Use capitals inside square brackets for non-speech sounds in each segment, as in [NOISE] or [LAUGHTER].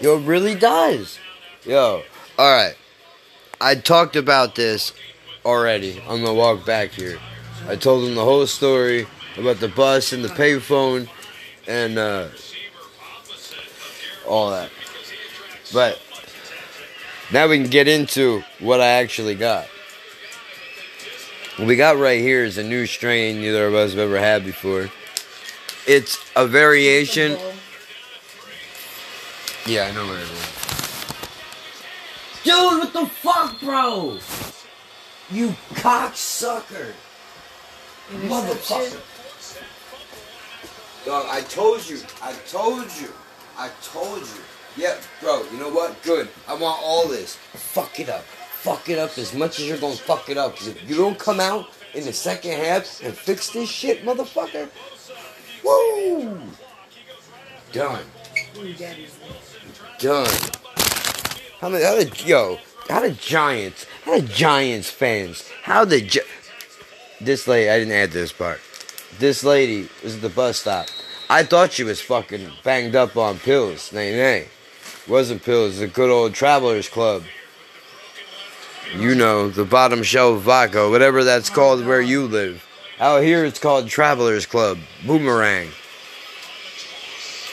Yo, it really does. Yo, all right. I talked about this already on the walk back here. I told him the whole story about the bus and the payphone and uh, all that. But now we can get into what I actually got. What we got right here is a new strain neither of us have ever had before. It's a variation. Yeah, I know where it is. Dude, what the fuck, bro? You cocksucker. Motherfucker. Dog, I told you. I told you. I told you. Yeah, bro, you know what? Good. I want all this. Fuck it up. Fuck it up as much as you're gonna fuck it up. Because if you don't come out in the second half and fix this shit, motherfucker, woo! Done. Done. How many? How the yo? How the Giants? How the Giants fans? How the Gi- this lady? I didn't add this part. This lady was at the bus stop. I thought she was fucking banged up on pills. Nay, nay. Wasn't pills. A good old travelers club. You know, the bottom shelf vodka, whatever that's called where you live. Out here it's called Travelers Club. Boomerang.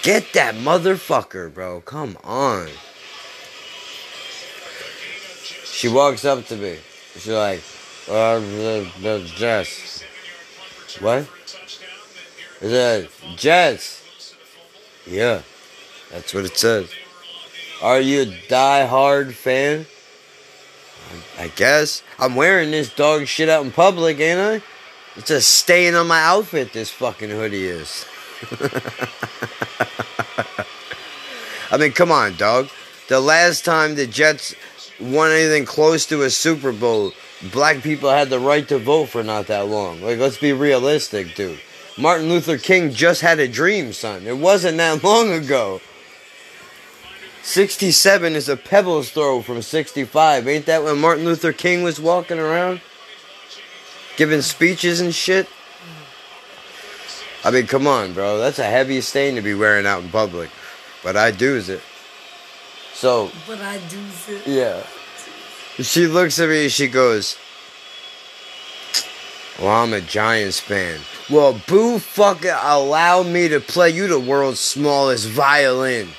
Get that motherfucker, bro. Come on. She walks up to me. She's like, uh, Jess. What? Is it Jess? Yeah, that's what it says. Are you a die-hard fan? I guess. I'm wearing this dog shit out in public, ain't I? It's a stain on my outfit, this fucking hoodie is. [LAUGHS] I mean, come on, dog. The last time the Jets won anything close to a Super Bowl, black people had the right to vote for not that long. Like, let's be realistic, dude. Martin Luther King just had a dream, son. It wasn't that [LAUGHS] long ago. 67 is a pebbles throw from 65. Ain't that when Martin Luther King was walking around? Giving speeches and shit? I mean, come on, bro. That's a heavy stain to be wearing out in public. But I do's it. So, But I do it. yeah. She looks at me and she goes, Well, I'm a Giants fan. Well, boo fucking allow me to play you the world's smallest violin.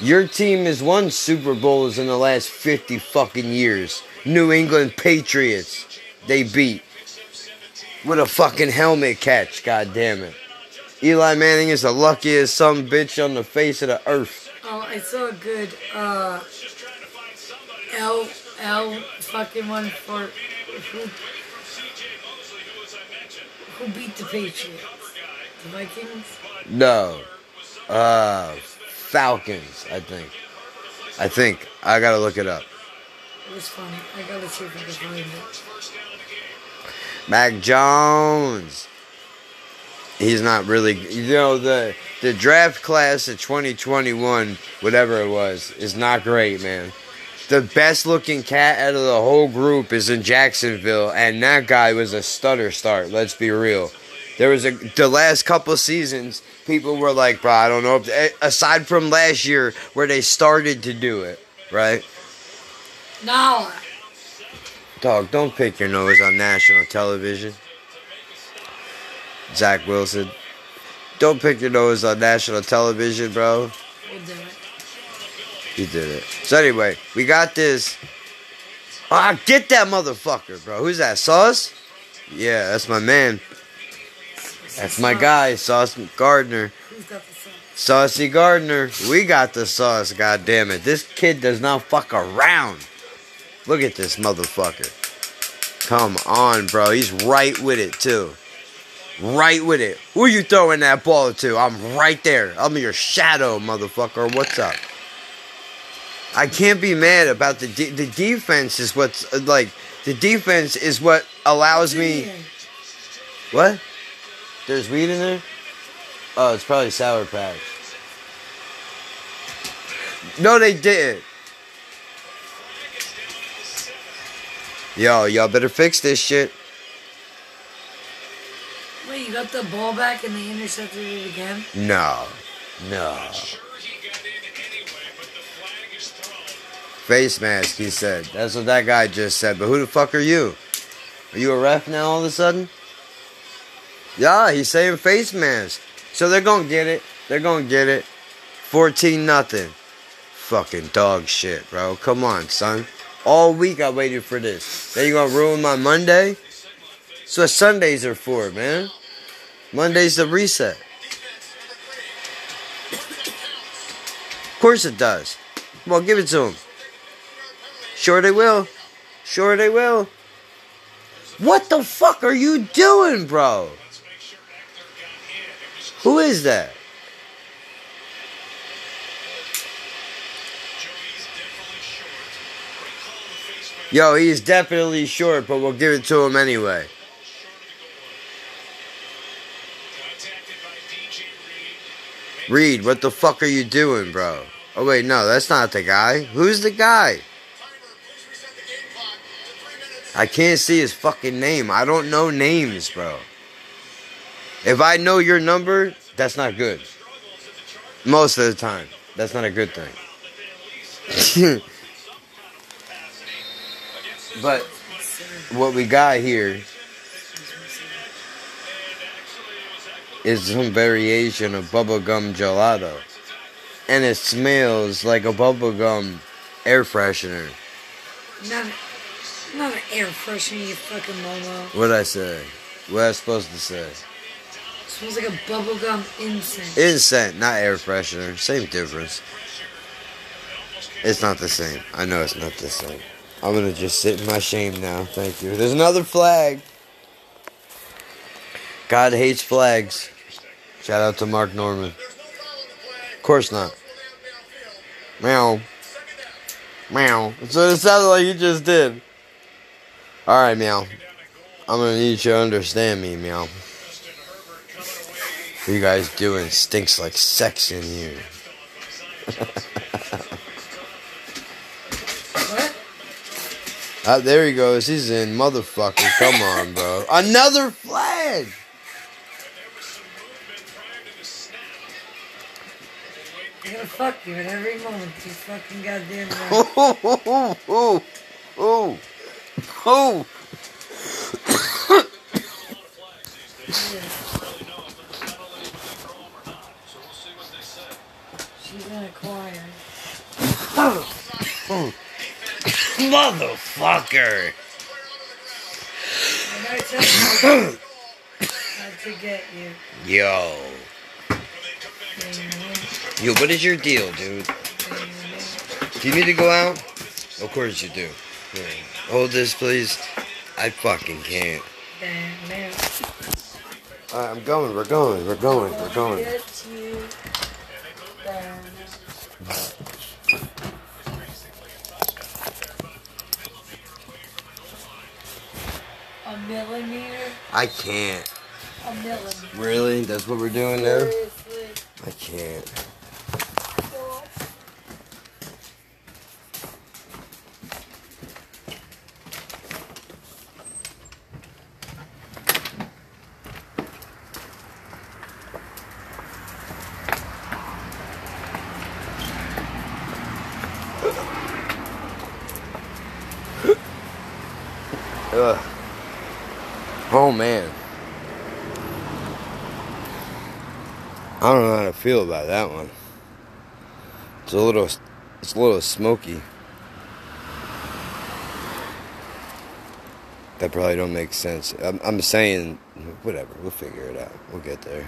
Your team has won Super Bowls in the last 50 fucking years. New England Patriots. They beat. With a fucking helmet catch, god damn it. Eli Manning is the luckiest some bitch on the face of the earth. Oh, I saw a good uh L L fucking one for who who beat the Patriots? The Vikings? No. Uh Falcons, I think. I think. I gotta look it up. It was funny. I gotta see if I can find it. Mac Jones. He's not really you know the the draft class of 2021, whatever it was, is not great, man. The best looking cat out of the whole group is in Jacksonville, and that guy was a stutter start. Let's be real. There was a the last couple seasons, people were like, "Bro, I don't know." If, eh, aside from last year, where they started to do it, right? No. Dog, don't pick your nose on national television. Zach Wilson. Don't pick your nose on national television, bro. We'll do it. You did it. So anyway, we got this. Ah, get that motherfucker, bro. Who's that? Sauce? Yeah, that's my man. That's my guy, Sauce Gardner. Who's got the sauce? Saucy Gardner. We got the sauce, god damn it. This kid does not fuck around. Look at this motherfucker. Come on, bro. He's right with it too. Right with it. Who you throwing that ball to? I'm right there. I'm your shadow, motherfucker. What's up? I can't be mad about the de- the defense is what's uh, like the defense is what allows me what? There's weed in there? Oh, it's probably Sour Patch. No, they didn't. Yo, y'all better fix this shit. Wait, you got the ball back and they intercepted it again? No. No. Face mask, he said. That's what that guy just said. But who the fuck are you? Are you a ref now all of a sudden? Yeah, he's saying face mask. So they're gonna get it. They're gonna get it. 14 nothing. Fucking dog shit, bro. Come on, son. All week I waited for this. Then you gonna ruin my Monday? That's what Sundays are for, man. Monday's the reset. Of course it does. Well, give it to them. Sure they will. Sure they will. What the fuck are you doing, bro? Who is that? Yo, he's definitely short, but we'll give it to him anyway. Reed, what the fuck are you doing, bro? Oh, wait, no, that's not the guy. Who's the guy? I can't see his fucking name. I don't know names, bro. If I know your number, that's not good. Most of the time, that's not a good thing. [LAUGHS] but what we got here is some variation of bubblegum gelato. And it smells like a bubblegum air freshener. Not, not an air freshener, you fucking momo. What'd I say? What I supposed to say? smells like a bubblegum incense. Incense, not air freshener. Same difference. It's not the same. I know it's not the same. I'm gonna just sit in my shame now. Thank you. There's another flag. God hates flags. Shout out to Mark Normand. Of course not. Meow. Meow. So it sounded like you just did. Alright, meow. I'm gonna need you to understand me, meow. What you guys doing? Stinks like sex in here. [LAUGHS] Ah, there he goes. He's in. Motherfucker. Come on, bro. Another flag. I'm gonna fuck you at every moment. You fucking goddamn right. Oh, oh, oh, oh, She's in a choir. oh. Motherfucker. And I tell you not to get you. Yo. Yo, what is your deal, dude? Do you need to go out? Of course you do. Here, Hold this, please. I fucking can't. Alright, I'm going. We're going. We're going. We're going. Millimeter, I can't. a millimeter. Really? That's what we're doing now? Seriously. I can't. Ugh. Oh man. I don't know how to feel about that one. It's a little, it's a little smoky. That probably don't make sense. I'm, I'm saying, whatever. We'll figure it out. We'll get there.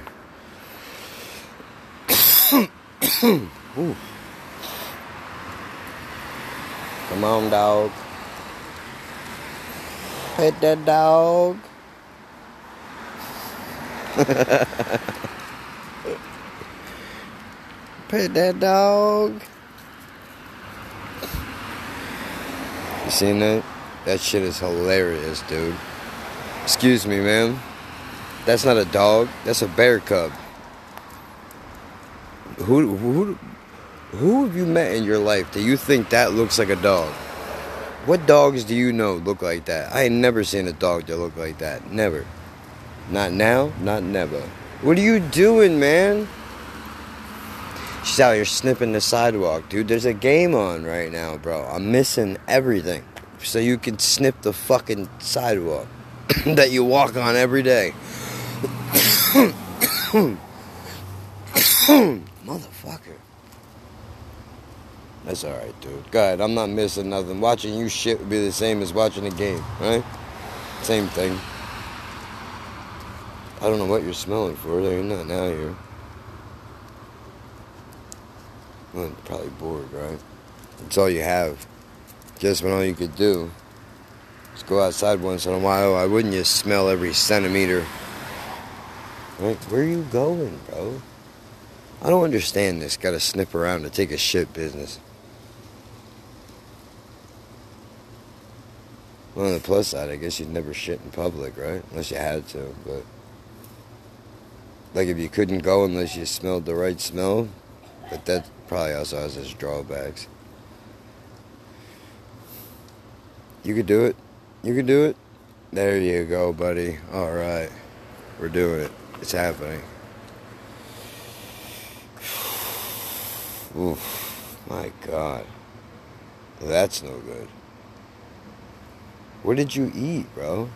[COUGHS] Come on, dog. Pet that dog. [LAUGHS] Pet that dog. You seen that? That shit is hilarious, dude. Excuse me, ma'am. That's not a dog. That's a bear cub. Who who who have you met in your life that you think that looks like a dog? What dogs do you know look like that? I ain't never seen a dog that look like that. Never. Not now, not never. What are you doing, man? She's out here snipping the sidewalk, dude. There's a game on right now, bro. I'm missing everything. So you can snip the fucking sidewalk [COUGHS] that you walk on every day. [COUGHS] Motherfucker. That's alright, dude. God, I'm not missing nothing. Watching you shit would be the same as watching a game, right? Same thing. I don't know what you're smelling for. There. You're not now here. Well, probably bored, right? That's all you have. Just when all you could do is go outside once in a while. I wouldn't just smell every centimeter? Right? Where are you going, bro? I don't understand this. Got to snip around to take a shit business. Well, on the plus side, I guess you'd never shit in public, right? Unless you had to, but. Like if you couldn't go unless you smelled the right smell, but that probably also has its drawbacks. You could do it. You could do it. There you go, buddy. All right. We're doing it. It's happening. [SIGHS] Oof. My God. That's no good. What did you eat, bro?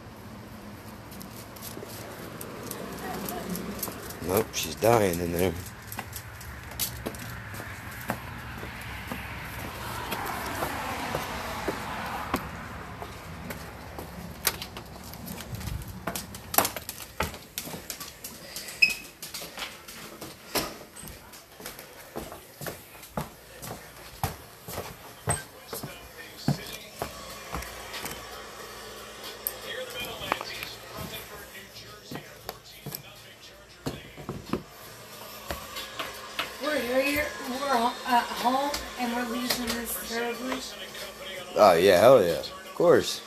Nope, she's dying in there. We're here, we're ho- at home, and we're losing this terribly. Oh yeah, hell yeah. Of course.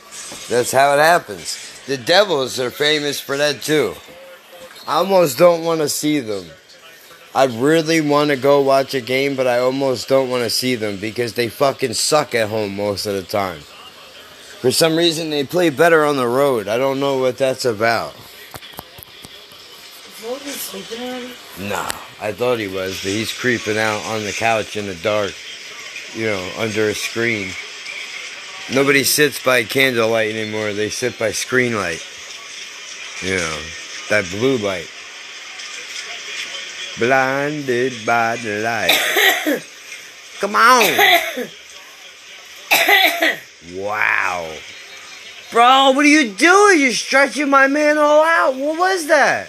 That's how it happens. The Devils are famous for that too. I almost don't want to see them. I really want to go watch a game, but I almost don't want to see them because they fucking suck at home most of the time. For some reason, they play better on the road. I don't know what that's about. Is Logan sleeping already? Nah, I thought he was, but he's creeping out on the couch in the dark, you know, under a screen. Nobody sits by candlelight anymore. They sit by screen light. You know, that blue light. Blinded by the light. [COUGHS] Come on. [COUGHS] wow. Bro, what are you doing? You're stretching my man all out. What was that?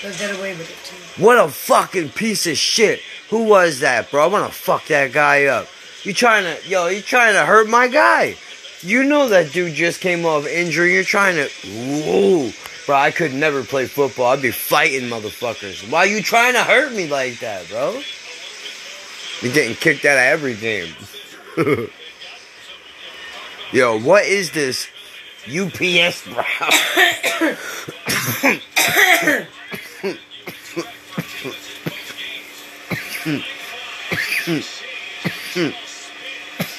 They'll get away with it too. What a fucking piece of shit. Who was that, bro? I wanna fuck that guy up. You trying to, yo, you trying to hurt my guy. You know that dude just came off injury. You're trying to, whoa. Bro, I could never play football. I'd be fighting motherfuckers. Why you trying to hurt me like that, bro? You're getting kicked out of every game. yo, what is this UPS, bro?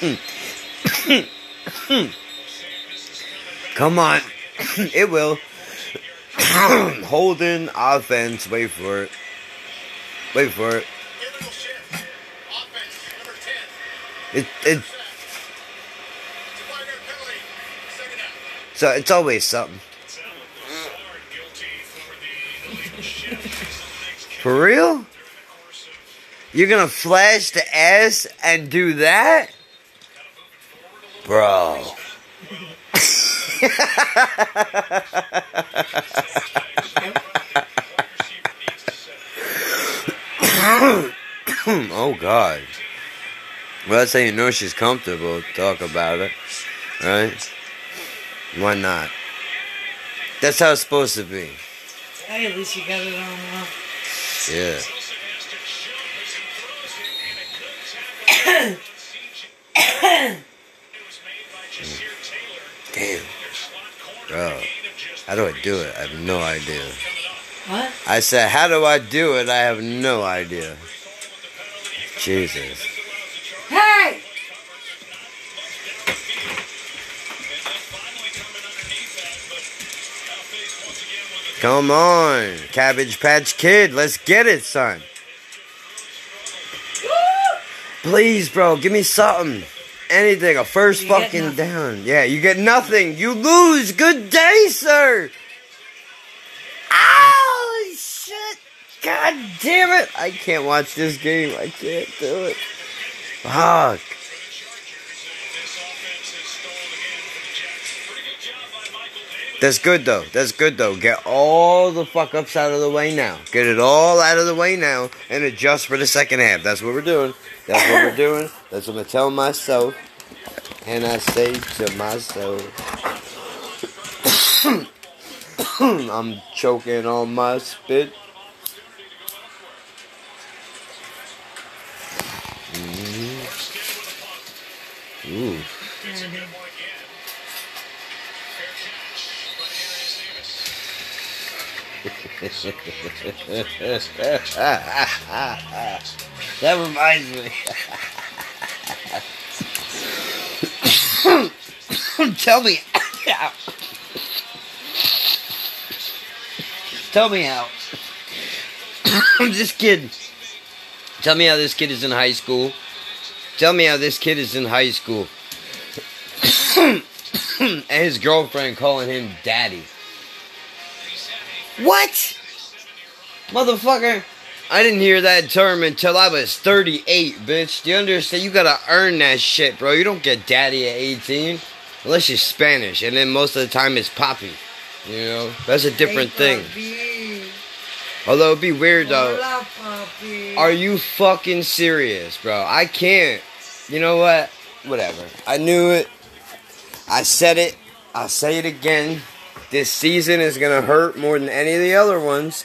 [COUGHS] Come on. [COUGHS] it will. [COUGHS] Holding offense. Wait for it. Wait for it. Illegal shift. Offense, number 10. It it so it's always something. For real? You're gonna flash the ass and do that? Bro. [LAUGHS] oh god. Well that's how you know she's comfortable to talk about it. Right? Why not? That's how it's supposed to be. Hey, at least you got it on well. Yeah. [COUGHS] [COUGHS] [COUGHS] Damn. Bro. How do I do it? I have no idea. What? I said, how do I do it? I have no idea. Jesus. Hey! Come on. Cabbage Patch Kid. Let's get it, son. Please, bro, give me something. Anything. A first You fucking down. Yeah, you get nothing. You lose. Good day, sir. Oh, shit. God damn it. I can't watch this game. I can't do it. Fuck. That's good though. That's good though. Get all the fuck ups out of the way now. Get it all out of the way now and adjust for the second half. That's what we're doing. That's what we're doing. That's what I'm telling myself. And I say to myself, [COUGHS] I'm choking on my spit. [LAUGHS] that reminds me. [COUGHS] Tell me. Tell me how. this kid. Tell me how this kid is in high school. Tell me how this kid is in high school. [COUGHS] [COUGHS] and his girlfriend calling him daddy. What? Motherfucker. I didn't hear that term until I was 38, bitch. Do you understand? You gotta earn that shit, bro. You don't get daddy at 18. Unless you're Spanish, and then most of the time it's poppy. You know? That's a different thing. Although it'd be weird though. Hola. Are you fucking serious, bro? I can't. You know what? Whatever. I knew it. I said it. I'll say it again. This season is gonna hurt more than any of the other ones.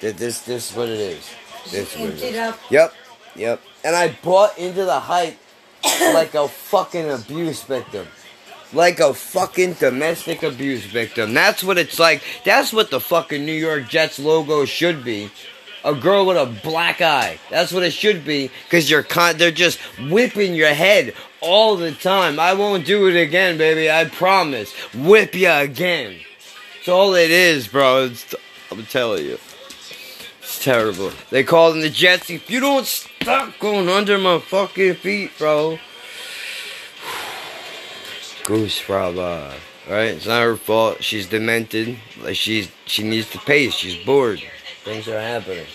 That this this is what it is. This is what it is. Yep. Yep. And I bought into the hype [COUGHS] like a fucking abuse victim. Like a fucking domestic abuse victim. That's what it's like. That's what the fucking New York Jets logo should be. A girl with a black eye. That's what it should be. Cause you're con- they're just whipping your head all the time. I won't do it again, baby. I promise. Whip ya again. That's all it is, bro. It's, I'm telling you. It's terrible. They call them the Jets. If you don't stop going under my fucking feet, bro. Goose Brava. Right? It's not her fault. She's demented. Like she's she needs to pace. She's bored. Things are happening.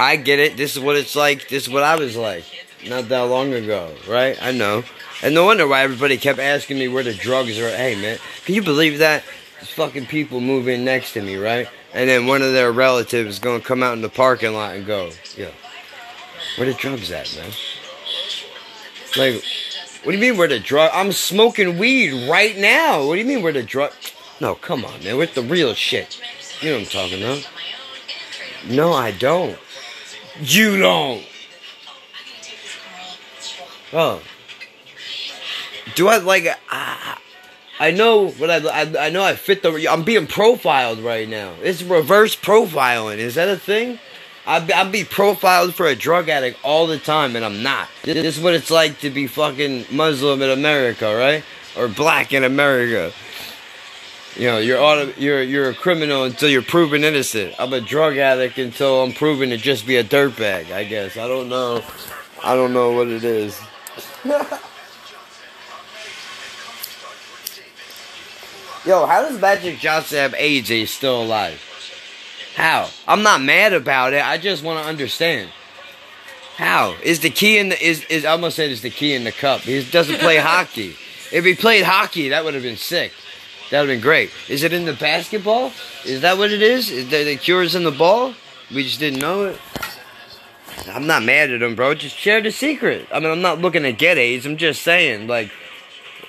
I get it. This is what it's like. This is what I was like. Not that long ago, right? I know. And no wonder why everybody kept asking me where the drugs are. Hey, man, can you believe that? These fucking people move in next to me, right? And then one of their relatives is gonna come out in the parking lot and go, "Yo, where the drugs at, man?" Like, what do you mean where the drug? I'm smoking weed right now. What do you mean where the drug? No, come on, man. Where's the real shit? You know what I'm talking about? No, I don't. You don't. Oh. Do I like? I, I know what I, I. I know I fit the. I'm being profiled right now. It's reverse profiling. Is that a thing? I I be profiled for a drug addict all the time, and I'm not. This is what it's like to be fucking Muslim in America, right? Or black in America. You know, you're auto, you're you're a criminal until you're proven innocent. I'm a drug addict until I'm proven to just be a dirtbag. I guess I don't know. I don't know what it is. [LAUGHS] Yo, how does Magic Johnson have AIDS? and He's still alive. How? I'm not mad about it. I just want to understand. How is the key in the is is I almost said is the key in the cup? He doesn't play [LAUGHS] hockey. If he played hockey, that would have been sick. That would have been great. Is it in the basketball? Is that what it is? Is the, the cure's in the ball? We just didn't know it. I'm not mad at him, bro. Just share the secret. I mean, I'm not looking to get AIDS. I'm just saying, like,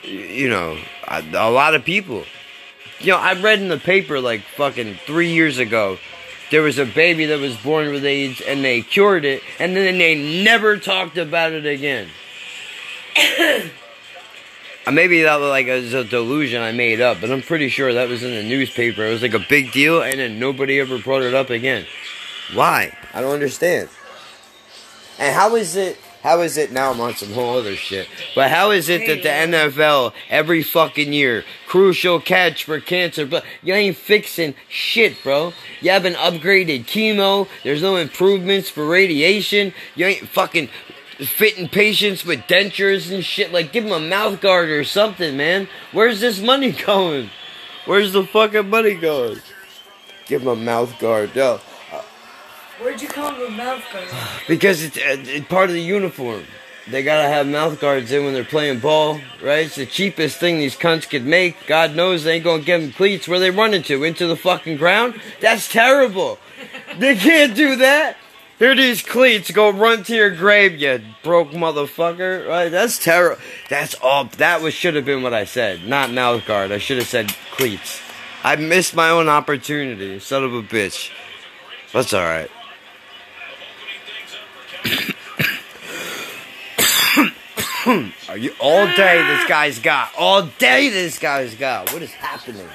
you know, a lot of people. You know, I read in the paper like fucking three years ago. There was a baby that was born with AIDS, and they cured it, and then they never talked about it again. [COUGHS] Uh, Maybe that was like a, a delusion I made up, but I'm pretty sure that was in the newspaper. It was like a big deal, and then nobody ever brought it up again. Why? I don't understand. And how is it? How is it now? I'm on some whole other shit. But how is it that the NFL every fucking year crucial catch for cancer? But you ain't fixing shit, bro. You haven't upgraded chemo. There's no improvements for radiation. You ain't fucking fitting patients with dentures and shit. Like, give them a mouth guard or something, man. Where's this money [LAUGHS] going? Where's the fucking money going? Give them a mouth guard, yo. Where'd you come with mouth guard? [SIGHS] Because it's, uh, it's part of the uniform. They gotta have mouth guards in when they're playing ball, right? It's the cheapest thing these cunts could make. God knows they ain't gonna give them cleats. Where they run into? Into the fucking ground? That's terrible. [LAUGHS] They can't do that. Here are these cleats. Go run to your grave, you broke motherfucker. Right? That's terrible. That's all. That was should have been what I said, not mouth guard. I should have said cleats. I missed my own opportunity. Son of a bitch. That's all right. Are you all day? This guy's got all day. This guy's got. What is happening?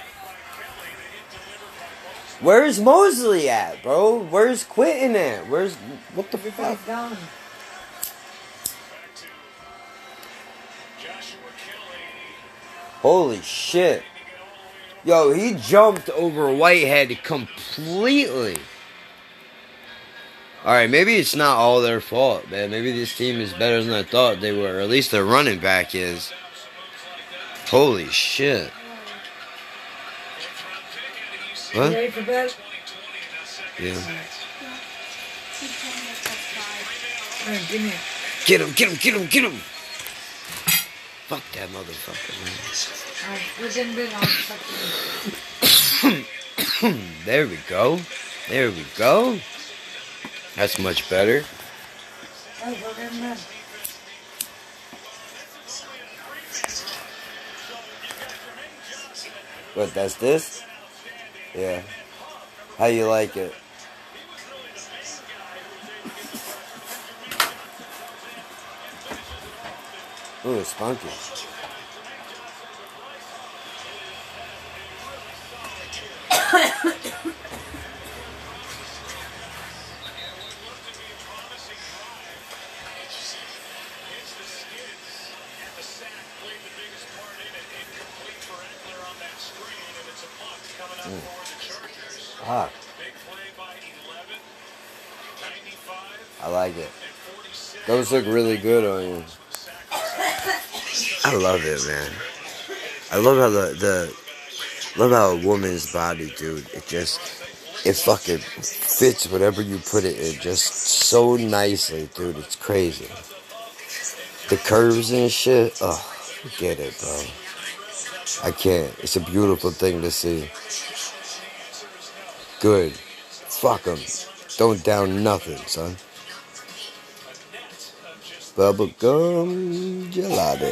Where's Mosley at, bro? Where's Quentin at? Where's what the fuck? Down. Holy shit! Yo, he jumped over Whitehead completely. All right, maybe it's not all their fault, man. Maybe this team is better than I thought they were. Or at least their running back is. Holy shit! What? ready for bed? Yeah. Alright, give me it. Get him! Get him! Get him! Get him! Fuck that motherfucker, Alright, we're getting bed on fucking. [COUGHS] [COUGHS] man. there we go. There we go. That's much better. Alright, we're getting bed. What? That's this? Yeah. How you like it? [LAUGHS] Ooh, it's funky. [COUGHS] [COUGHS] [COUGHS] I like it. Those look really good on you. I love it, man. I love how the the love how a woman's body, dude. It just it fucking fits whatever you put it in just so nicely, dude. It's crazy. The curves and shit. Oh, get it, bro. I can't. It's a beautiful thing to see. Good. Fuck 'em. Don't down nothing, son. Bubblegum gelato.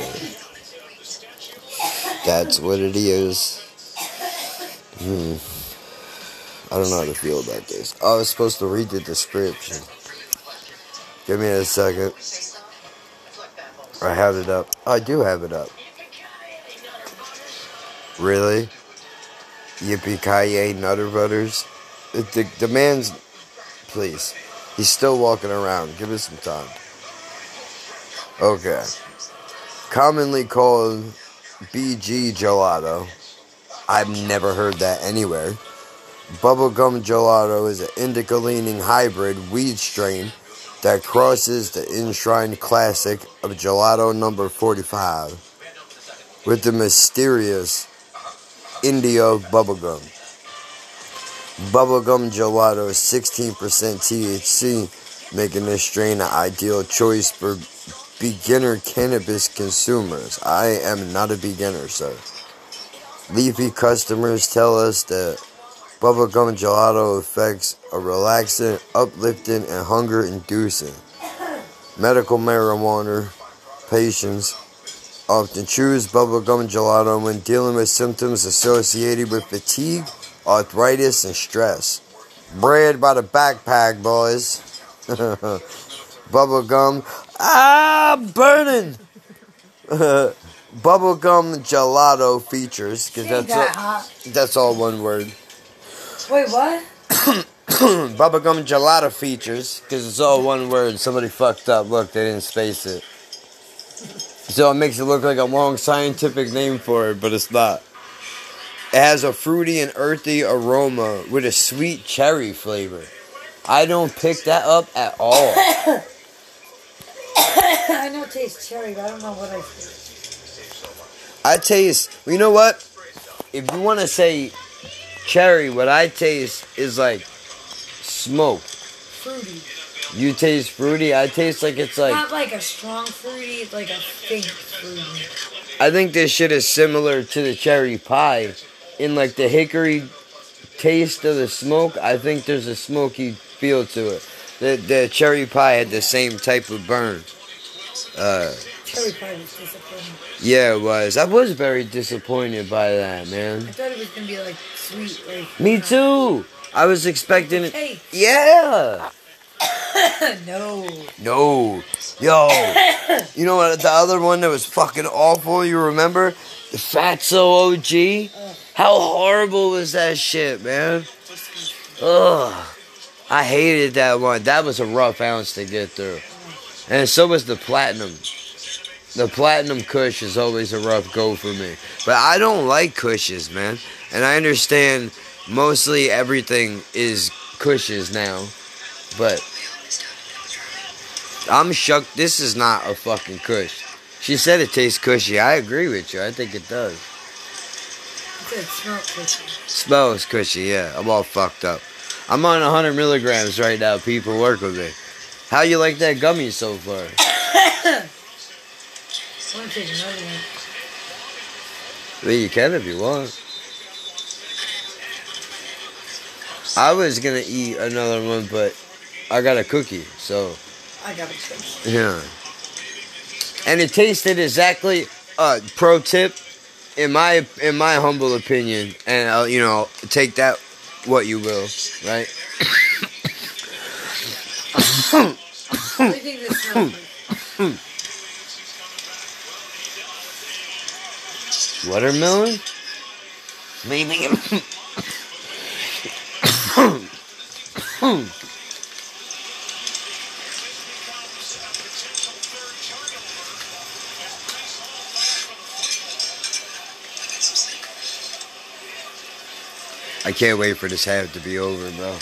That's what it is. Hmm. I don't know how to feel about this. I was supposed to read the description. Give me a second. I have it up. I do have it up. Really? Yippee ki Nutter Butters? The, the, man's. Please. He's still walking around. Give us some time. Okay. Commonly called BG gelato. I've never heard that anywhere. Bubblegum gelato is an indica leaning hybrid weed strain that crosses the enshrined classic of gelato number 45 with the mysterious Indio bubblegum. Bubblegum gelato is 16% THC, making this strain an ideal choice for beginner cannabis consumers. I am not a beginner, sir. Leafly customers tell us that bubblegum gelato effects are relaxing, uplifting, and hunger inducing. Medical marijuana patients often choose bubblegum gelato when dealing with symptoms associated with fatigue, arthritis, and stress. Bred by the backpack boys. [LAUGHS] bubblegum. Ah, burning! [LAUGHS] bubblegum gelato features, because that's, that hot. that's all one word. Wait, what? [COUGHS] Bubblegum gelato features, because it's all one word. Somebody fucked up. Look, they didn't space it. So it makes it look like a long scientific name for it, but it's not. It has a fruity and earthy aroma with a sweet cherry flavor. I don't pick that up at all. [COUGHS] I know it tastes cherry, but I don't know what I taste. I taste. You know what? If you want to say cherry, what I taste is like smoke. Fruity. You taste fruity. I taste like it's like. Not like a strong fruity, like a faint fruity. I think this shit is similar to the cherry pie, in like the hickory taste of the smoke. I think there's a smoky feel to it. The the cherry pie had the same type of burn. Uh, Cherry pie was disappointing. yeah, it was. I was very disappointed by that, man. I thought it was gonna be like sweet, like. Me too. I was expecting it. Hey, Yeah. [LAUGHS] no. No. Yo. You know what? The other one that was fucking awful. You remember the Fatso OG? How horrible was that shit, man? Ugh. I hated that one. That was a rough ounce to get through. And so was the platinum. The platinum kush is always a rough go for me. But I don't like kushes, man. And I understand mostly everything is kushes now. But I'm shocked. This is not a fucking kush. She said it tastes cushy. I agree with you. I think it does. It said smell cushy. Smells cushy, yeah. I'm all fucked up. I'm on 100 milligrams right now. People work with me. How you like that gummy so far? [COUGHS] I want to take another one. Well, you can if you want. I was gonna eat another one, but I got a cookie, so I got a taste. yeah. And it tasted exactly. Uh, pro tip, in my in my humble opinion, and I'll, you know, take that what you will, right? What do you think this smells like? Watermelon? Maybe. I can't wait for this half to be over, bro.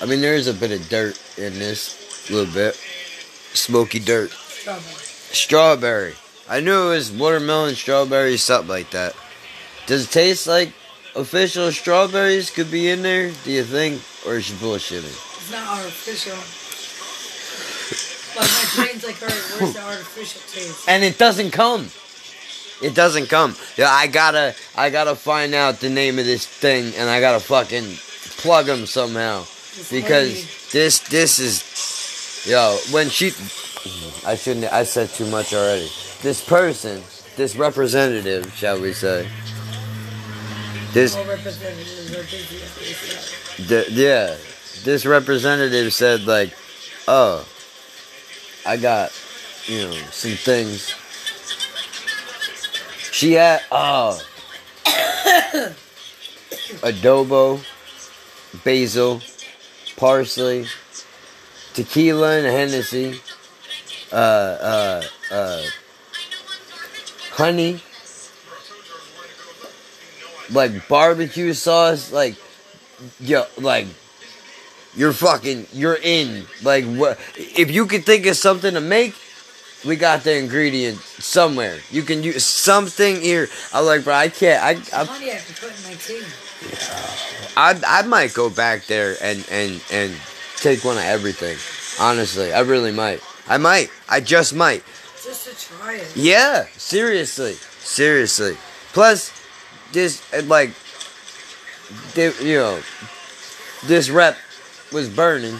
I mean, there is a bit of dirt in this, a little bit. Smoky dirt. Strawberry. I knew it was watermelon, strawberry, something like that. Does it taste like official strawberries could be in there, do you think? Or is she bullshitting? It's not artificial. Like my brain's like, alright, where's the artificial taste? And it doesn't come. It doesn't come. Yeah, I gotta, I gotta find out the name of this thing, and I gotta fucking plug them somehow This because lady- this, this is, yo, when she, I shouldn't, I said too much already. This person, this representative, shall we say, this, all representatives are busy at this. the, yeah, this representative said like, oh, I got, you know, some things. She had, oh, [COUGHS] adobo, basil, parsley, tequila and Hennessy, uh, uh, uh, honey, like barbecue sauce, like, yo, like, you're fucking, you're in. Like, what? If you could think of something to make, we got the ingredient somewhere. You can use something here. I'm like, bro, I can't. I, I, I can my tea. I, I might go back there and and and take one of everything. Honestly, I really might. I might. I just might. Just to try it. Yeah, seriously, seriously. Plus, this like, they, you know, this rep was burning.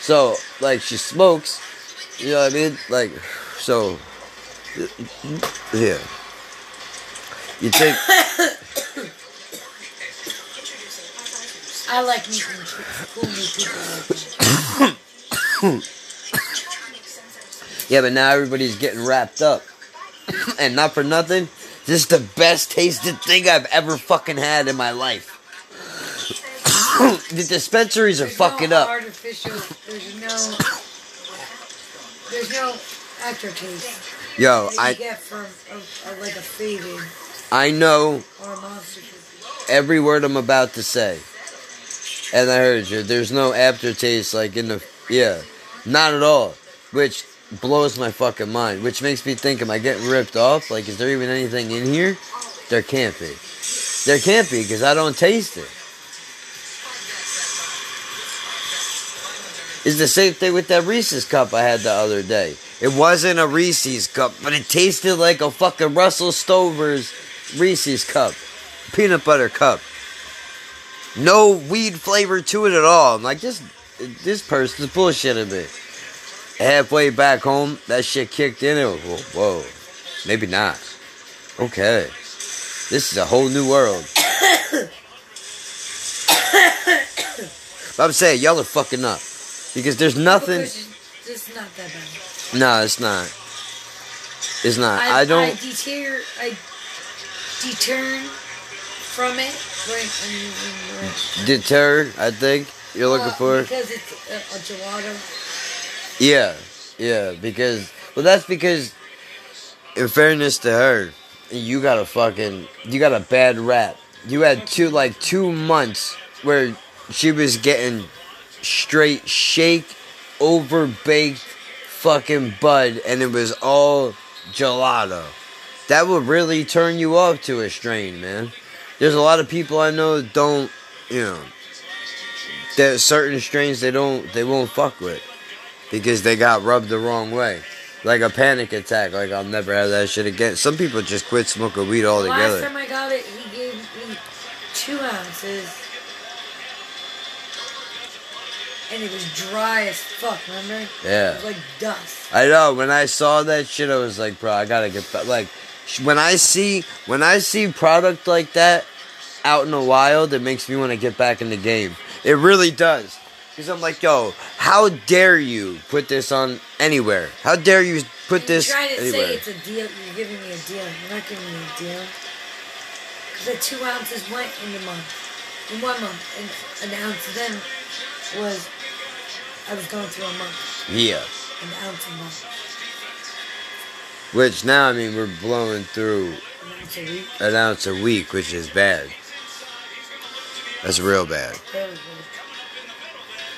So like she smokes. You know what I mean? Like, so yeah. You think? I like meeting people. Yeah, but now everybody's getting wrapped up. [COUGHS] and not for nothing, this is the best tasted thing I've ever fucking had in my life. [COUGHS] the dispensaries are There's fucking no up. Artificial. There's no. There's no aftertaste. Yo, I get from a, a, like a I know or a monster every word I'm about to say. And I heard you. There's no aftertaste like in the yeah, not at all. Which blows my fucking mind. Which makes me think, am I getting ripped off? Like, is there even anything in here? There can't be. There can't be because I don't taste it. It's the same thing with that Reese's cup I had the other day. It wasn't a Reese's cup, but it tasted like a fucking Russell Stover's Reese's cup. Peanut butter cup. No weed flavor to it at all. I'm like, this this person's bullshitting me. Halfway back home, that shit kicked in. It was, whoa, maybe not. Okay. This is a whole new world. [COUGHS] I'm saying, y'all are fucking up. Because there's nothing. It's not that bad. No, it's not. It's not. I, I don't. I deter. I deter from it. Right. Deter, I think you're looking uh, for. because it's a, a gelato. Yeah, yeah, because well, that's because, in fairness to her, you got a fucking you got a bad rap. You had two like two months where she was getting straight shake, over baked fucking bud, and it was all gelato. That would really turn you off to a strain, man. There's a lot of people I know that don't, you know, there's certain strains they don't they won't fuck with because they got rubbed the wrong way. Like a panic attack, like I'll never have that shit again. Some people just quit smoking weed The last altogether. time I got it, he gave me two ounces. And it was dry as fuck, remember? Yeah. It was like dust. I know. When I saw that shit, I was like, bro, I gotta get back. Like, when I see when I see product like that out in the wild, it makes me want to get back in the game. It really does. Because I'm like, yo, how dare you put this on anywhere? How dare you put You're this trying to anywhere? say it's a deal. You're giving me a deal. You're not giving me a deal. Because the two ounces went in the month. In one month. And an ounce then was, I was going through a month. yeah. An ounce a month. Which now, I mean, we're blowing through An ounce a week. an ounce a week, which is bad. That's real bad. Very good.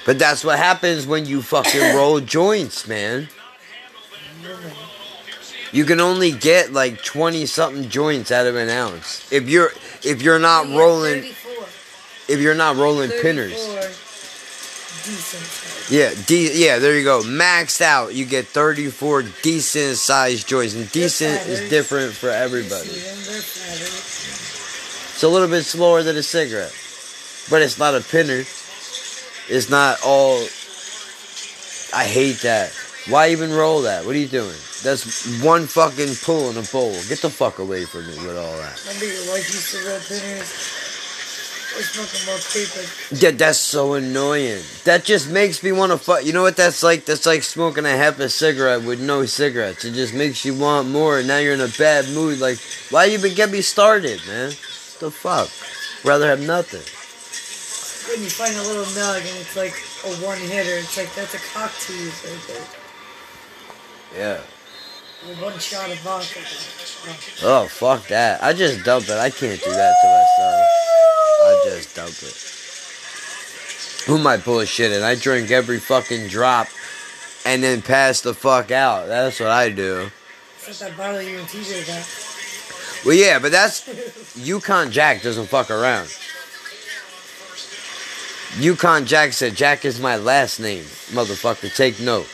But that's what happens when you fucking [COUGHS] roll joints, man. You can only get like twenty something joints out of an ounce. If you're if you're not rolling 34. if you're not rolling 34 pinners. Decent size. Yeah, de- yeah, there you go. Maxed out, you get 34 decent sized joints. And decent is different for everybody. see them, they're fatter. It's a little bit slower than a cigarette. But it's not a pinner. It's not all. I hate that. Why even roll that? What are you doing? That's one fucking pull in a bowl. Get the fuck away from me with all that. Remember your wife used to roll pinners? We're smoking more paper. Yeah, that's so annoying. That just makes me want to fuck. You know what that's like? That's like smoking a half a cigarette with no cigarettes. It just makes you want more. And now you're in a bad mood. Like, why you even get me started, man? The fuck? Rather have nothing. When you find a little nug and it's like a one hitter, it's like that's a cock tease right there. Yeah. With one shot of vodka. Oh. Oh, fuck that. I just dump it. I can't do that to myself. I just dump it. Who am I bullshitting? I drink every fucking drop and then pass the fuck out. That's what I do. Except that bottle you and TJ got. Well, yeah, but that's. Yukon Jack doesn't fuck around. Yukon Jack said, Jack is my last name. Motherfucker, take note.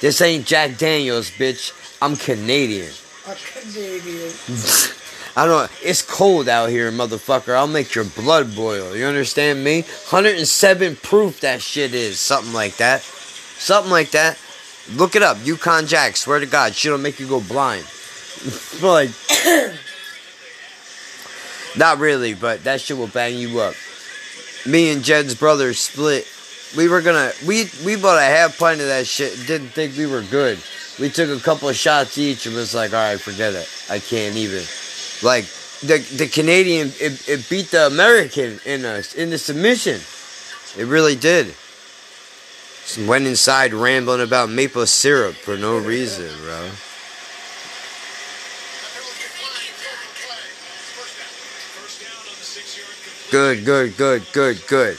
This ain't Jack Daniels, bitch. I'm Canadian. A Canadian. [LAUGHS] I don't. It's cold out here, motherfucker. I'll make your blood boil. You understand me? 107 proof that shit is. Something like that. Something like that. Look it up. Yukon Jack. Swear to God, shit'll make you go blind. [LAUGHS] like, [COUGHS] not really, but that shit will bang you up. Me and Jed's brother split. We were gonna we we bought a half pint of that shit. Didn't think we were good. We took a couple of shots each and was like, all right, forget it. I can't even. Like the the Canadian, it, it beat the American in us in the submission. It really did. Just went inside rambling about maple syrup for no reason, bro. Good, good, good, good, good.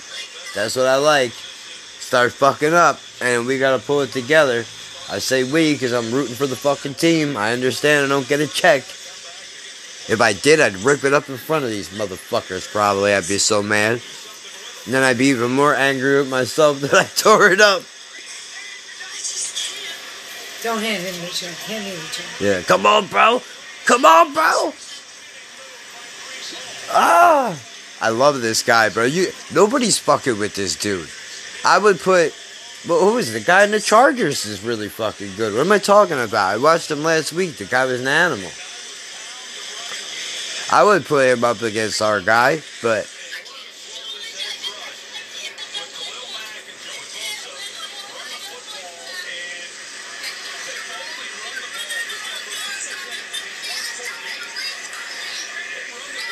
That's what I like. Start fucking up, and we gotta pull it together. I say we because I'm rooting for the fucking team. I understand I don't get a check. If I did, I'd rip it up in front of these motherfuckers, probably. I'd be so mad. And then I'd be even more angry with myself [LAUGHS] that I tore it up. Don't hand him the check. Hand him the check. Yeah, come on, bro. Come on, bro. Ah, I love this guy, bro. You nobody's fucking with this dude. I would put. Well, who is it? the guy in the Chargers? Is really fucking good. What am I talking about? I watched him last week. The guy was an animal. I would put him up against our guy, but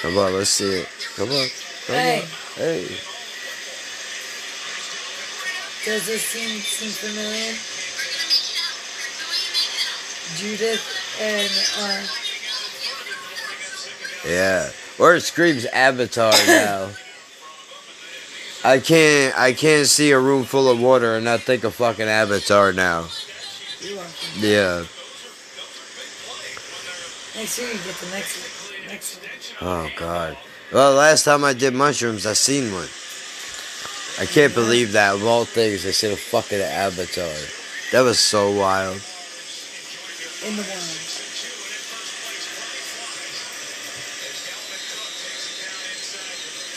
come on, let's see it. Come on, come Hey. on, hey. Does this seem, seem familiar? Judith and, uh, Yeah. Or it screams Avatar [LAUGHS] now. I can't I can't see a room full of water and not think of fucking Avatar now. Yeah. Next year you get the next one. Next one. Oh god. Well last time I did mushrooms I seen one. I can't believe that of all things they said a fucking Avatar. That was so wild. In the wild.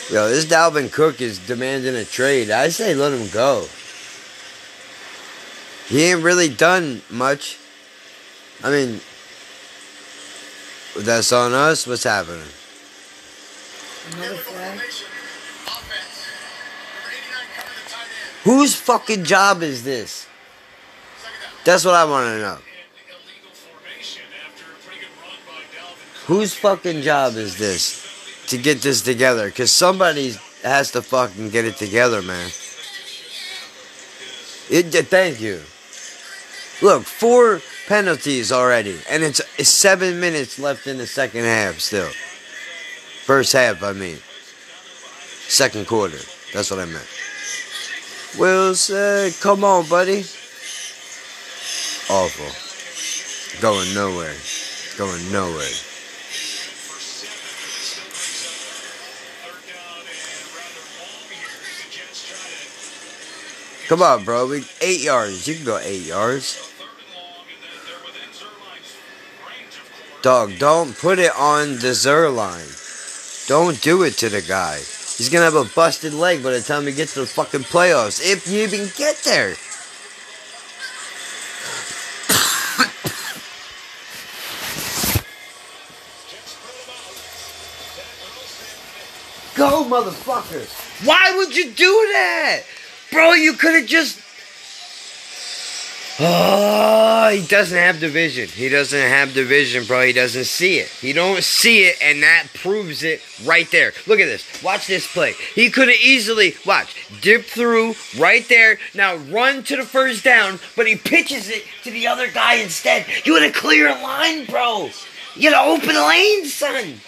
Yo, this Dalvin Cook is demanding a trade. I say let him go. He ain't really done much. I mean, that's on us. What's happening? Another flag. Offense. Number 89 covered the tight end. Whose fucking job is this? That's what I want to know. illegal formation after a pretty run by Dalvin Whose fucking job is this to get this together? Because somebody has to fucking get it together, man. It, thank you. Look, four penalties already, and it's, it's seven minutes left in the second half still. First half, I mean. Second quarter. That's what I meant. Wilson, come on, buddy. Awful. Going nowhere. Going nowhere. Come on, bro. We eight yards. You can go eight yards. Dog, don't put it on the Zer line. Don't do it to the guy. He's gonna have a busted leg by the time he gets to the fucking playoffs. If you even get there. Go, motherfucker. Why would you do that? Bro, you could have just. Oh, he doesn't have the vision. He doesn't have the vision, bro. He doesn't see it. He don't see it, and that proves it right there. Look at this. Watch this play. He could have easily, watch, dip through right there. Now run to the first down, but he pitches it to the other guy instead. You had a clear line, bro. You had an open lane, son.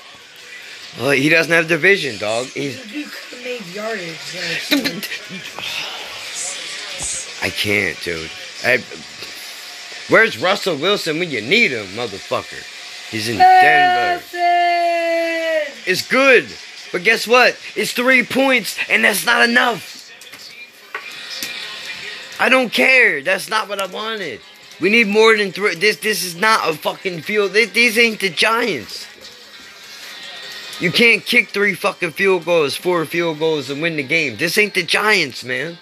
Well, he doesn't have the vision, dog. He's You could have made yardage. [LAUGHS] [LAUGHS] I can't, dude. I, where's Russell Wilson when you need him, motherfucker? He's in Denver. Wilson! It's good, but guess what? It's three points, and that's not enough. I don't care. That's not what I wanted. We need more than three. This this is not a fucking field. This, these ain't the Giants. You can't kick three fucking field goals, four field goals, and win the game. This ain't the Giants, man.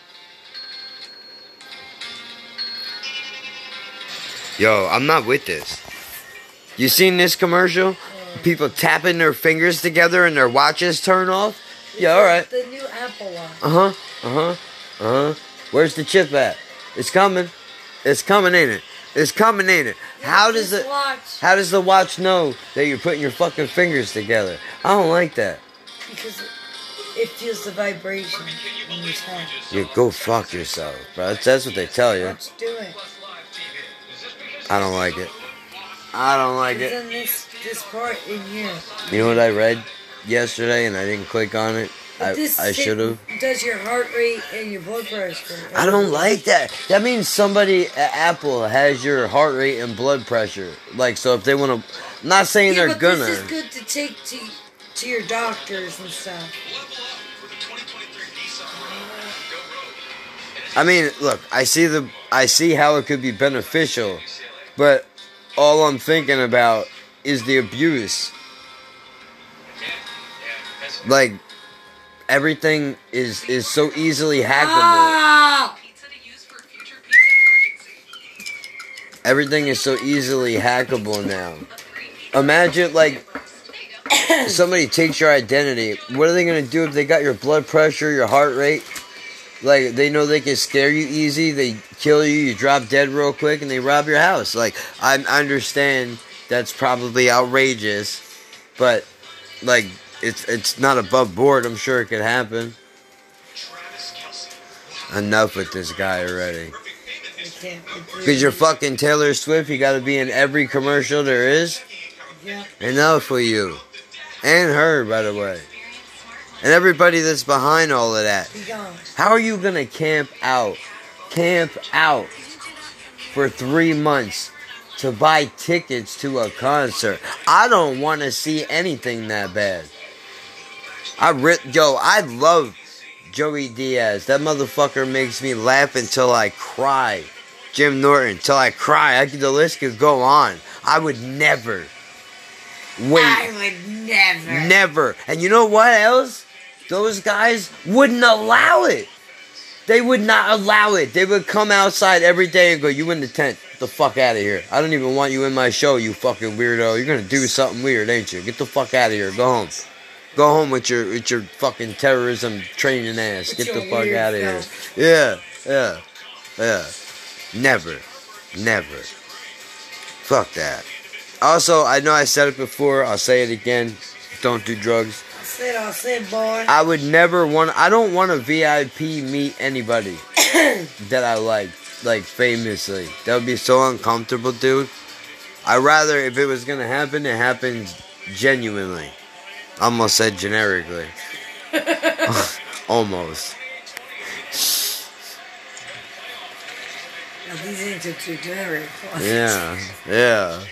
Yo, I'm not with this. You seen this commercial? People tapping their fingers together and their watches turn off? Yeah, alright. The new Apple Watch. Uh huh. Uh huh. Uh huh. Where's the chip at? It's coming. It's coming, ain't it? It's coming, ain't it? How does it? watch How does the watch know that you're putting your fucking fingers together? I don't like that. because it, it feels the vibration in your head. You go fuck yourself, bro. That's, that's what they tell you. Let's do it. I don't like it. I don't like Because it. then this this part in here. You know what I read? yesterday and I didn't click on it. I, I should have. Does your heart rate and your blood pressure? I don't like that. That means somebody at Apple has your heart rate and blood pressure. Like, so if they want to, not saying Yeah, they're but gonna. this is good to take to to your doctors and stuff. Level up with the 2023 Nissan Go Rogue. I mean, look, I see the, I see how it could be beneficial, but all I'm thinking about is the abuse. Like, everything is is so easily hackable. Ah! Pizza to use for future pizza emergency. Everything is so easily hackable now. Imagine like somebody takes your identity. What are they gonna do if they got your blood pressure, your heart rate? Like they know they can scare you easy. They kill you. You drop dead real quick, and they rob your house. Like I understand that's probably outrageous, but like it's it's not above board. I'm sure it could happen. Enough with this guy already. Because you're fucking Taylor Swift. You got to be in every commercial there is. Yeah. Enough for you. And her, by the way. And everybody that's behind all of that. How are you gonna camp out? Camp out for three months to buy tickets to a concert. I don't want to see anything that bad. I rip, yo, I love Joey Diaz. That motherfucker makes me laugh until I cry. Jim Norton, till I cry. I could, the list could go on. I would never wait. I would never. Never. And you know what else? Those guys wouldn't allow it. They would not allow it. They would come outside every day and go, You in the tent. Get the fuck out of here. I don't even want you in my show, you fucking weirdo. You're gonna do something weird, ain't you? Get the fuck out of here. Go home. Go home with your with your fucking terrorism training ass. Get the fuck out of here. Yeah, yeah, yeah. Never. Never. Fuck that. Also, I know I said it before, I'll say it again. Don't do drugs. I said, I said, boy. I would never want. I don't want to VIP meet anybody [COUGHS] that I like, like famously. That would be so uncomfortable, dude. I rather if it was gonna happen, it happens genuinely. Almost said generically. [LAUGHS] Almost. Now, these ain't too too generic. Yeah, yeah.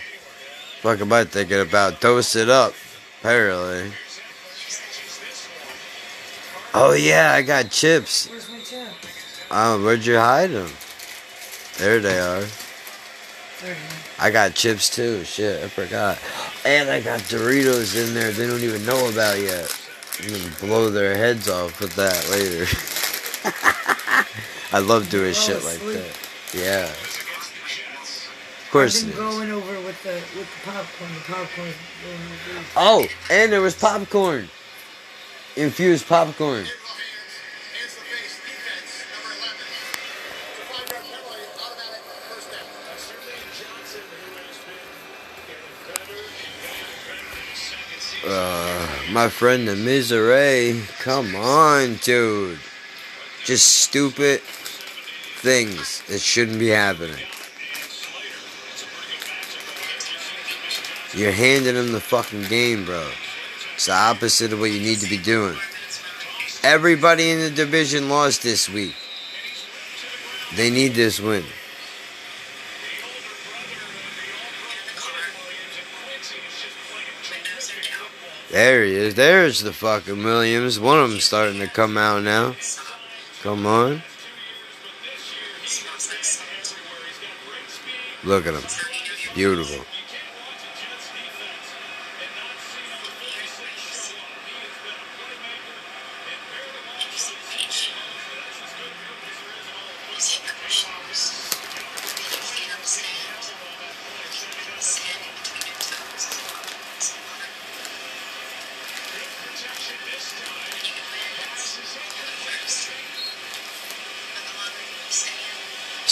Fuck am I thinking about? Toast it up, apparently. Oh yeah, I got chips. Where's my chip? Oh, uh, where'd you hide them? There they are. There. I got chips too. Shit, I forgot. And I got Doritos in there they don't even know about yet. I'm gonna blow their heads off with that later. [LAUGHS] I love doing Fall shit like that. Yeah. Of I've course been it is. going over with the with the popcorn. The popcorn. Oh, and there was popcorn. Infused popcorn. Hands the face defense, number 11. To find our penalty, automatic first down. Sterling Johnson, who has been getting better and better in the second season. Uh, my friend the Misery. Come on, dude. Just stupid things that shouldn't be happening. You're handing him the fucking game, bro. It's the opposite of what you need to be doing. Everybody in the division lost this week. They need this win. There he is. There's the fucking Williams. One of them starting to come out now. Come on. Look at him. Beautiful.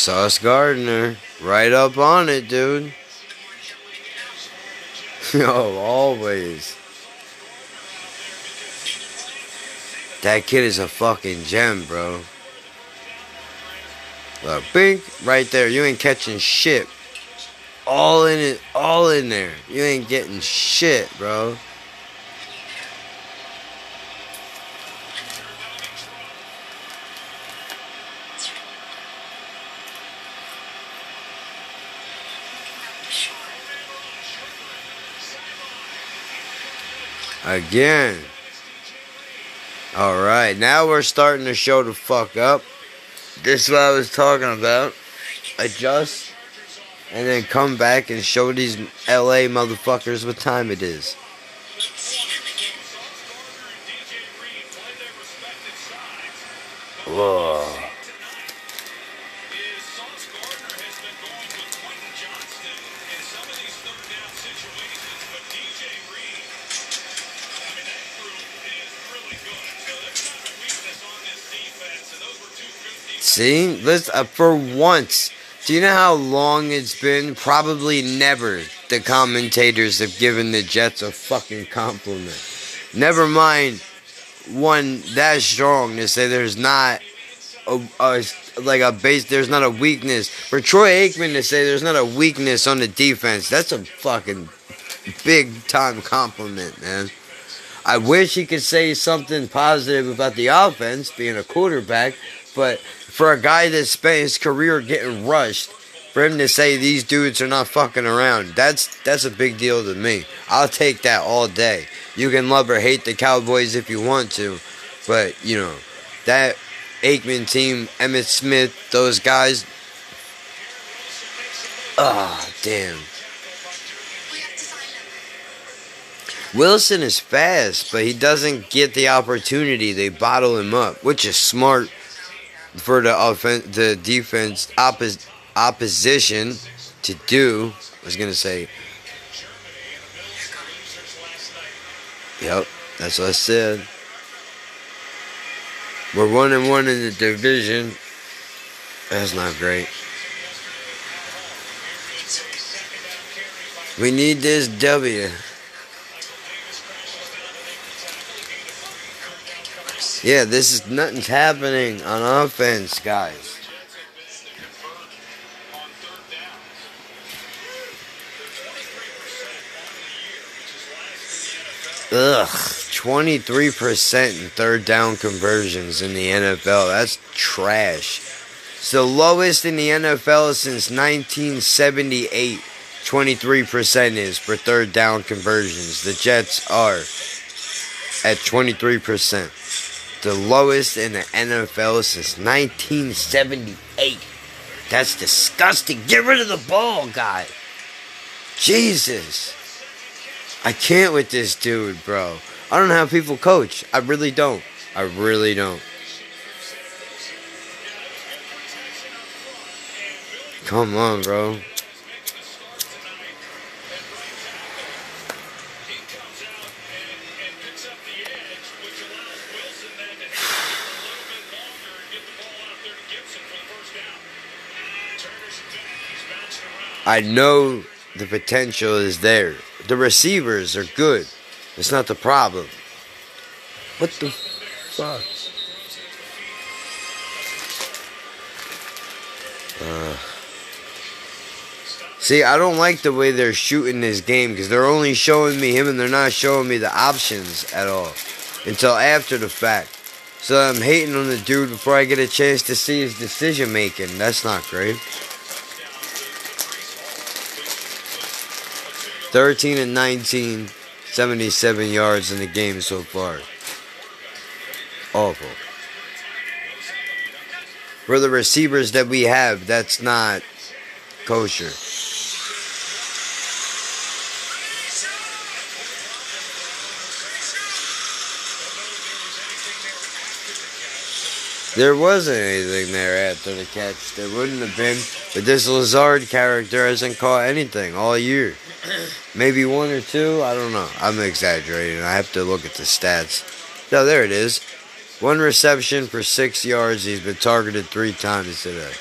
Sauce Gardner. Right up on it, dude. [LAUGHS] Yo, always. That kid is a fucking gem, bro. Look, bink, right there. You ain't catching shit. All in it, all in there. You ain't getting shit, bro. Again. Alright, now we're starting to show the fuck up. This is what I was talking about. Adjust. And then come back and show these LA motherfuckers what time it is. Whoa. See, let's uh, for once. Do you know how long it's been? Probably never. The commentators have given the Jets a fucking compliment. Never mind one that strong to say there's not a, a like a base. There's not a weakness for Troy Aikman to say there's not a weakness on the defense. That's a fucking big time compliment, man. I wish he could say something positive about the offense being a quarterback, but for a guy that spent his career getting rushed, for him to say these dudes are not fucking around, that's that's a big deal to me. I'll take that all day. You can love or hate the Cowboys if you want to, but you know that Aikman team, Emmitt Smith, those guys. Ah, damn. Wilson is fast, but he doesn't get the opportunity. They bottle him up, which is smart for the offense, the defense oppos- opposition to do. I was gonna say. Yep, that's what I said. We're one and one in the division. That's not great. We need this W. Yeah, this is nothing's happening on offense, guys. Ugh, 23% in third down conversions in the NFL. That's trash. It's the lowest in the NFL since 1978. 23% is for third down conversions. The Jets are at 23% the lowest in the NFL since 1978. That's disgusting. Get rid of the ball, guy. Jesus. I can't with this dude, bro. I don't know how people coach. I really don't. I really don't. Come on, bro. I know the potential is there. The receivers are good. It's not the problem. What the fuck? Uh, see, I don't like the way they're shooting this game because they're only showing me him and they're not showing me the options at all until after the fact. So I'm hating on the dude before I get a chance to see his decision making. That's not great. 13 and 19, 77 yards in the game so far. Awful. For the receivers that we have, that's not kosher. There wasn't anything there after the catch. There wouldn't have been. But this Lazard character hasn't caught anything all year. [CLEARS THROAT] Maybe one or two. I don't know. I'm exaggerating. I have to look at the stats. No, there it is. One reception for six yards. He's been targeted three times today.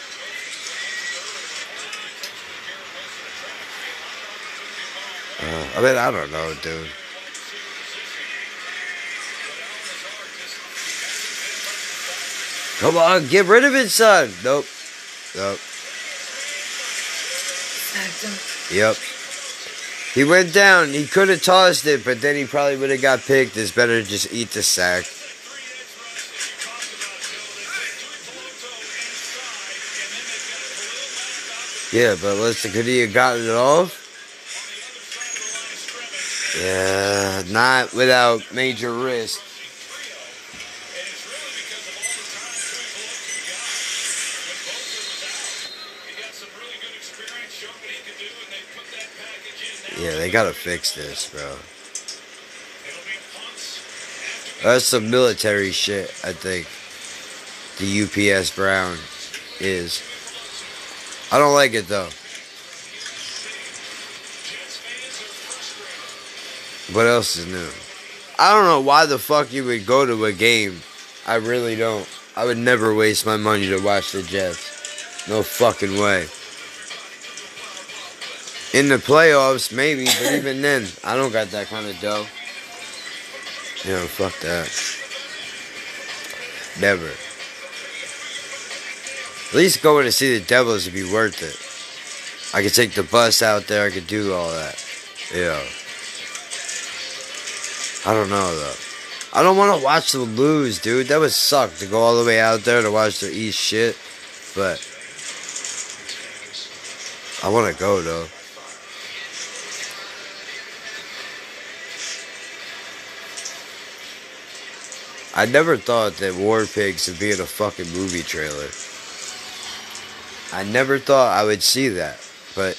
Uh, I mean, I don't know, dude. Come on, get rid of it, son. Nope. Nope. Yep. He went down. He could have tossed it, but then he probably would have got picked. It's better to just eat the sack. Yeah, but listen, could he have gotten it off? Yeah, not without major risk. Yeah, they gotta fix this, bro. That's some military shit, I think. The UPS Brown is. I don't like it though. What else is new? I don't know why the fuck you would go to a game. I really don't. I would never waste my money to watch the Jets. No fucking way. In the playoffs, maybe, but even then, I don't got that kind of dough. You know, fuck that. Never. At least going to see the Devils would be worth it. I could take the bus out there. I could do all that. Yeah. I don't know though. I don't want to watch them lose, dude. That would suck to go all the way out there to watch the East shit. But I want to go though. I never thought that War Pigs would be in a fucking movie trailer. I never thought I would see that, but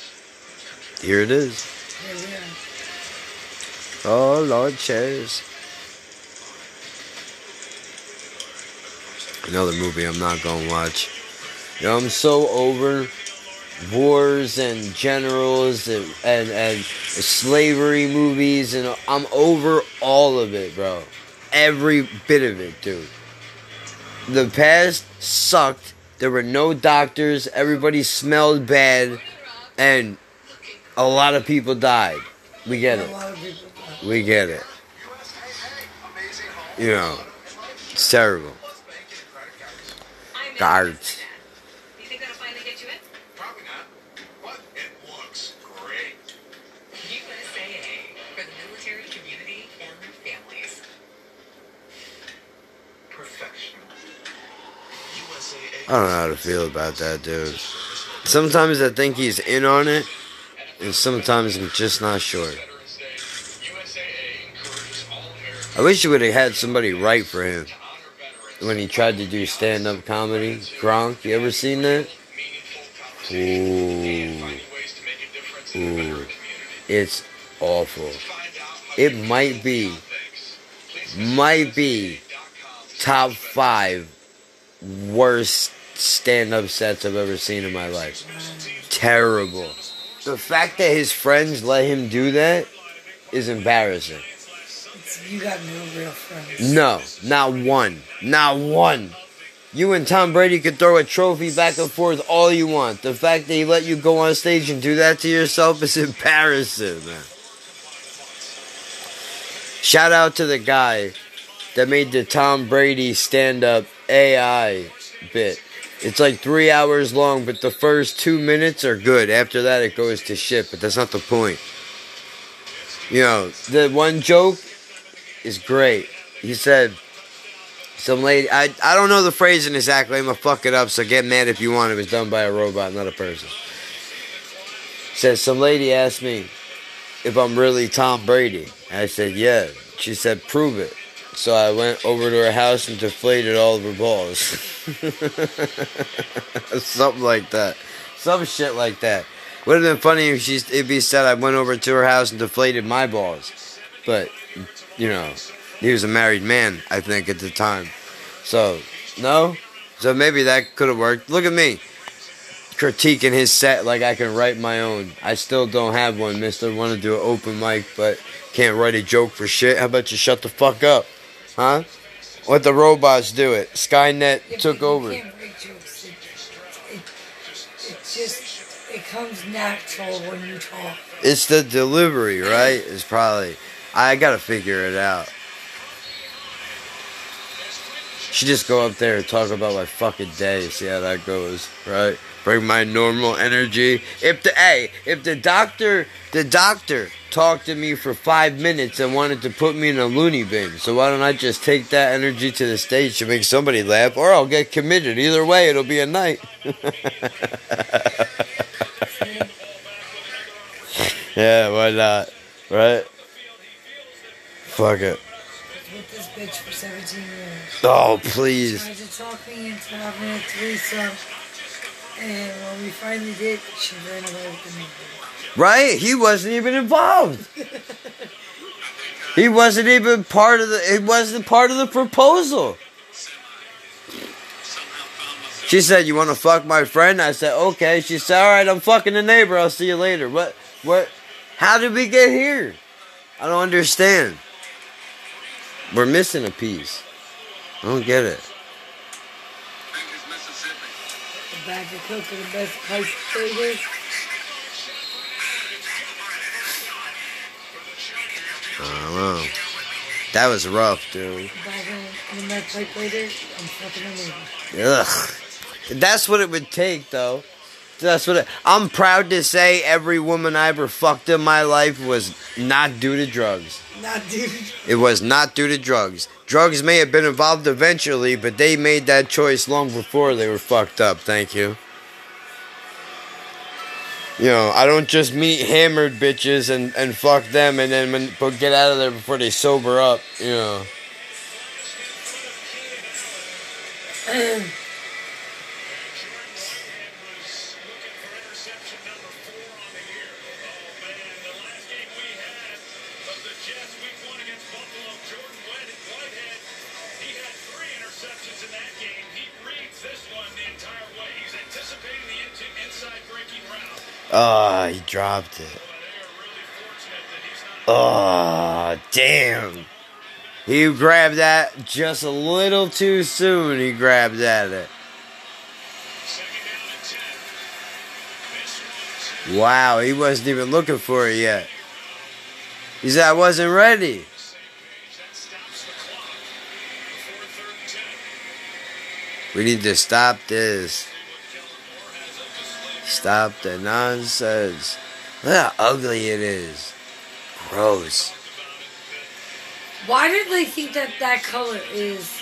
here it is. Oh Lord, chairs. Another movie I'm not gonna watch. You know, I'm so over wars and generals and, and and slavery movies, and I'm over all of it, bro. Every bit of it, dude. The past sucked. There were no doctors. Everybody smelled bad, and a lot of people died. We get it. We get it. You know, it's terrible. Guards. You think that'll finally get you in? Probably not. But it looks great. USAA for the military community and their families. Professional. I don't know how to feel about that dude. Sometimes I think he's in on it, and sometimes I'm just not sure. I wish he would have had somebody write for him when he tried to do stand up comedy. Gronk, you ever seen that? Ooh. Ooh. It's awful. It might be, might be top five worst stand up sets I've ever seen in my life. Terrible. The fact that his friends let him do that is embarrassing. It's, you got no real friends. No, not one. Not one. You and Tom Brady could throw a trophy back and forth all you want. The fact that he let you go on stage and do that to yourself is [LAUGHS] embarrassing, man. Shout out to the guy that made the Tom Brady stand up AI bit. It's like three hours long, but the first two minutes are good. After that, it goes to shit, but that's not the point. You know, the one joke is great. He said, some lady, I, I don't know the phrasing exactly, I'm gonna fuck it up, so get mad if you want. It was done by a robot, not a person. Says, some lady asked me if I'm really Tom Brady. I said, yeah. She said, prove it. So I went over to her house and deflated all of her balls. [LAUGHS] Something like that. Some shit like that. Would have been funny if she if he said I went over to her house and deflated my balls. But you know, he was a married man, I think, at the time. So no? So maybe that could have worked. Look at me. Critiquing his set like I can write my own. I still don't have one, mister. Want to do an open mic, but can't write a joke for shit. How about you shut the fuck up? Huh? Let the robots do it. Skynet Yeah, took over. can't break jokes. It, it, it just it comes natural when you talk. It's the delivery, right? It's probably. I gotta figure it out. Should just go up there and talk about my fucking day, see how that goes, right? Bring my normal energy. If the hey, if the doctor, the doctor talked to me for five minutes and wanted to put me in a loony bin, so why don't I just take that energy to the stage to make somebody laugh, or I'll get committed. Either way, it'll be a night. [LAUGHS] yeah, why not? Right? Fuck it. with this bitch for 17 years. Oh, please. And when we finally did, she ran away with the. Right? He wasn't even involved. He wasn't even part of the. It wasn't part of the proposal. She said, "You want to fuck my friend?" I said, "Okay." She said, "All right, I'm fucking the neighbor. I'll see you later." What? What? How did we get here? I don't understand. We're missing a piece. I don't get it. Bag of coke the best pipe flavors. Oh, I don't know. That was rough, dude. The bag of the best pipe flavors. I'm fucking a nigga. Ugh. That's what it would take, though. That's what it, I'm proud to say. Every woman I ever fucked in my life was not due to drugs. Nah, dude. It was not due to drugs. Drugs may have been involved eventually, but they made that choice long before they were fucked up. Thank you. You know, I don't just meet hammered bitches and, and fuck them and then when, but get out of there before they sober up. You know. [CLEARS THROAT] Oh, he dropped it. Oh, damn. He grabbed that just a little too soon. He grabbed at it. Wow, he wasn't even looking for it yet. He said, I wasn't ready. We need to stop this. Stop the nonsense. Look how ugly it is. Gross. Why did they think that that color is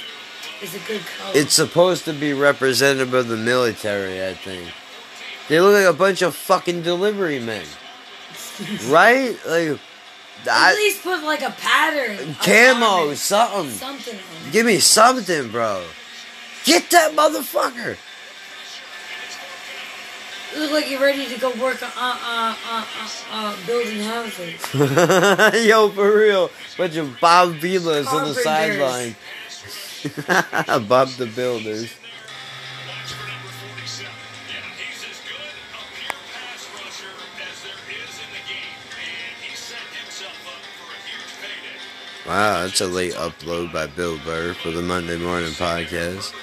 is a good color? It's supposed to be representative of the military, I think. They look like a bunch of fucking delivery men. [LAUGHS] Right? Like, At I, least put like a pattern. camo, something. Something. Give me something, bro. Get that motherfucker. You look like you're ready to go work on uh, uh, uh, uh, uh, building houses. [LAUGHS] Yo, for real. Bunch of Bob Vilas on the sideline. [LAUGHS] Bob the Builders. Wow, that's a late upload by Bill Burr for the Monday Morning Podcast.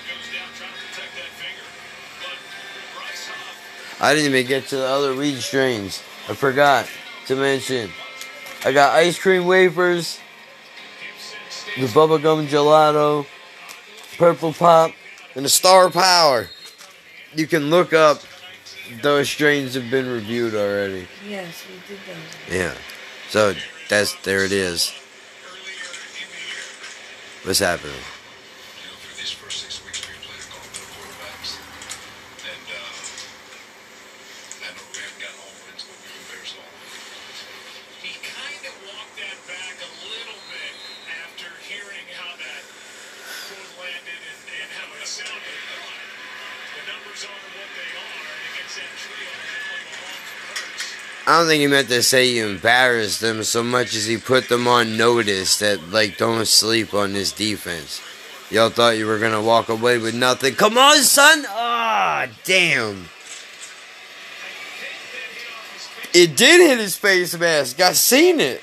I didn't even get to the other weed strains. I forgot to mention. I got ice cream wafers, the bubblegum gelato, purple pop, and the star power. You can look up those strains have been reviewed already. Yes, we did that. Yeah. So that's there it is. What's happening? for these first six weeks we played a couple of quarterbacks. And uh, I know we haven't gotten all wins, but we've been very solid. He kind of walked that back a little bit after hearing how that quote landed and, and how it sounded. But the numbers are what they are, and against that trio, Allen, Mahomes, and Hurts, I don't think he meant to say he embarrassed them so much as he put them on notice that like don't sleep on this defense. Y'all thought you were gonna walk away with nothing. Come on, son! Ah, damn. It did hit his face mask. I seen it.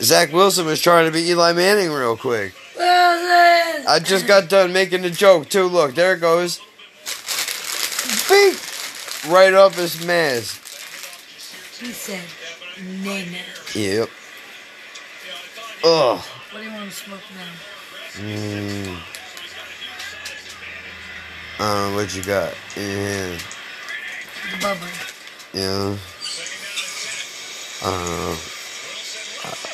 Zach Wilson was trying to be Eli Manning real quick. Wilson! I just got done making the joke too. Look, there it goes. Beep! Right off his mask. He said, Nana. Yep. Ugh. What do you want to smoke now? Mm. Um, what you got in hand? The bubble. Yeah. I don't know.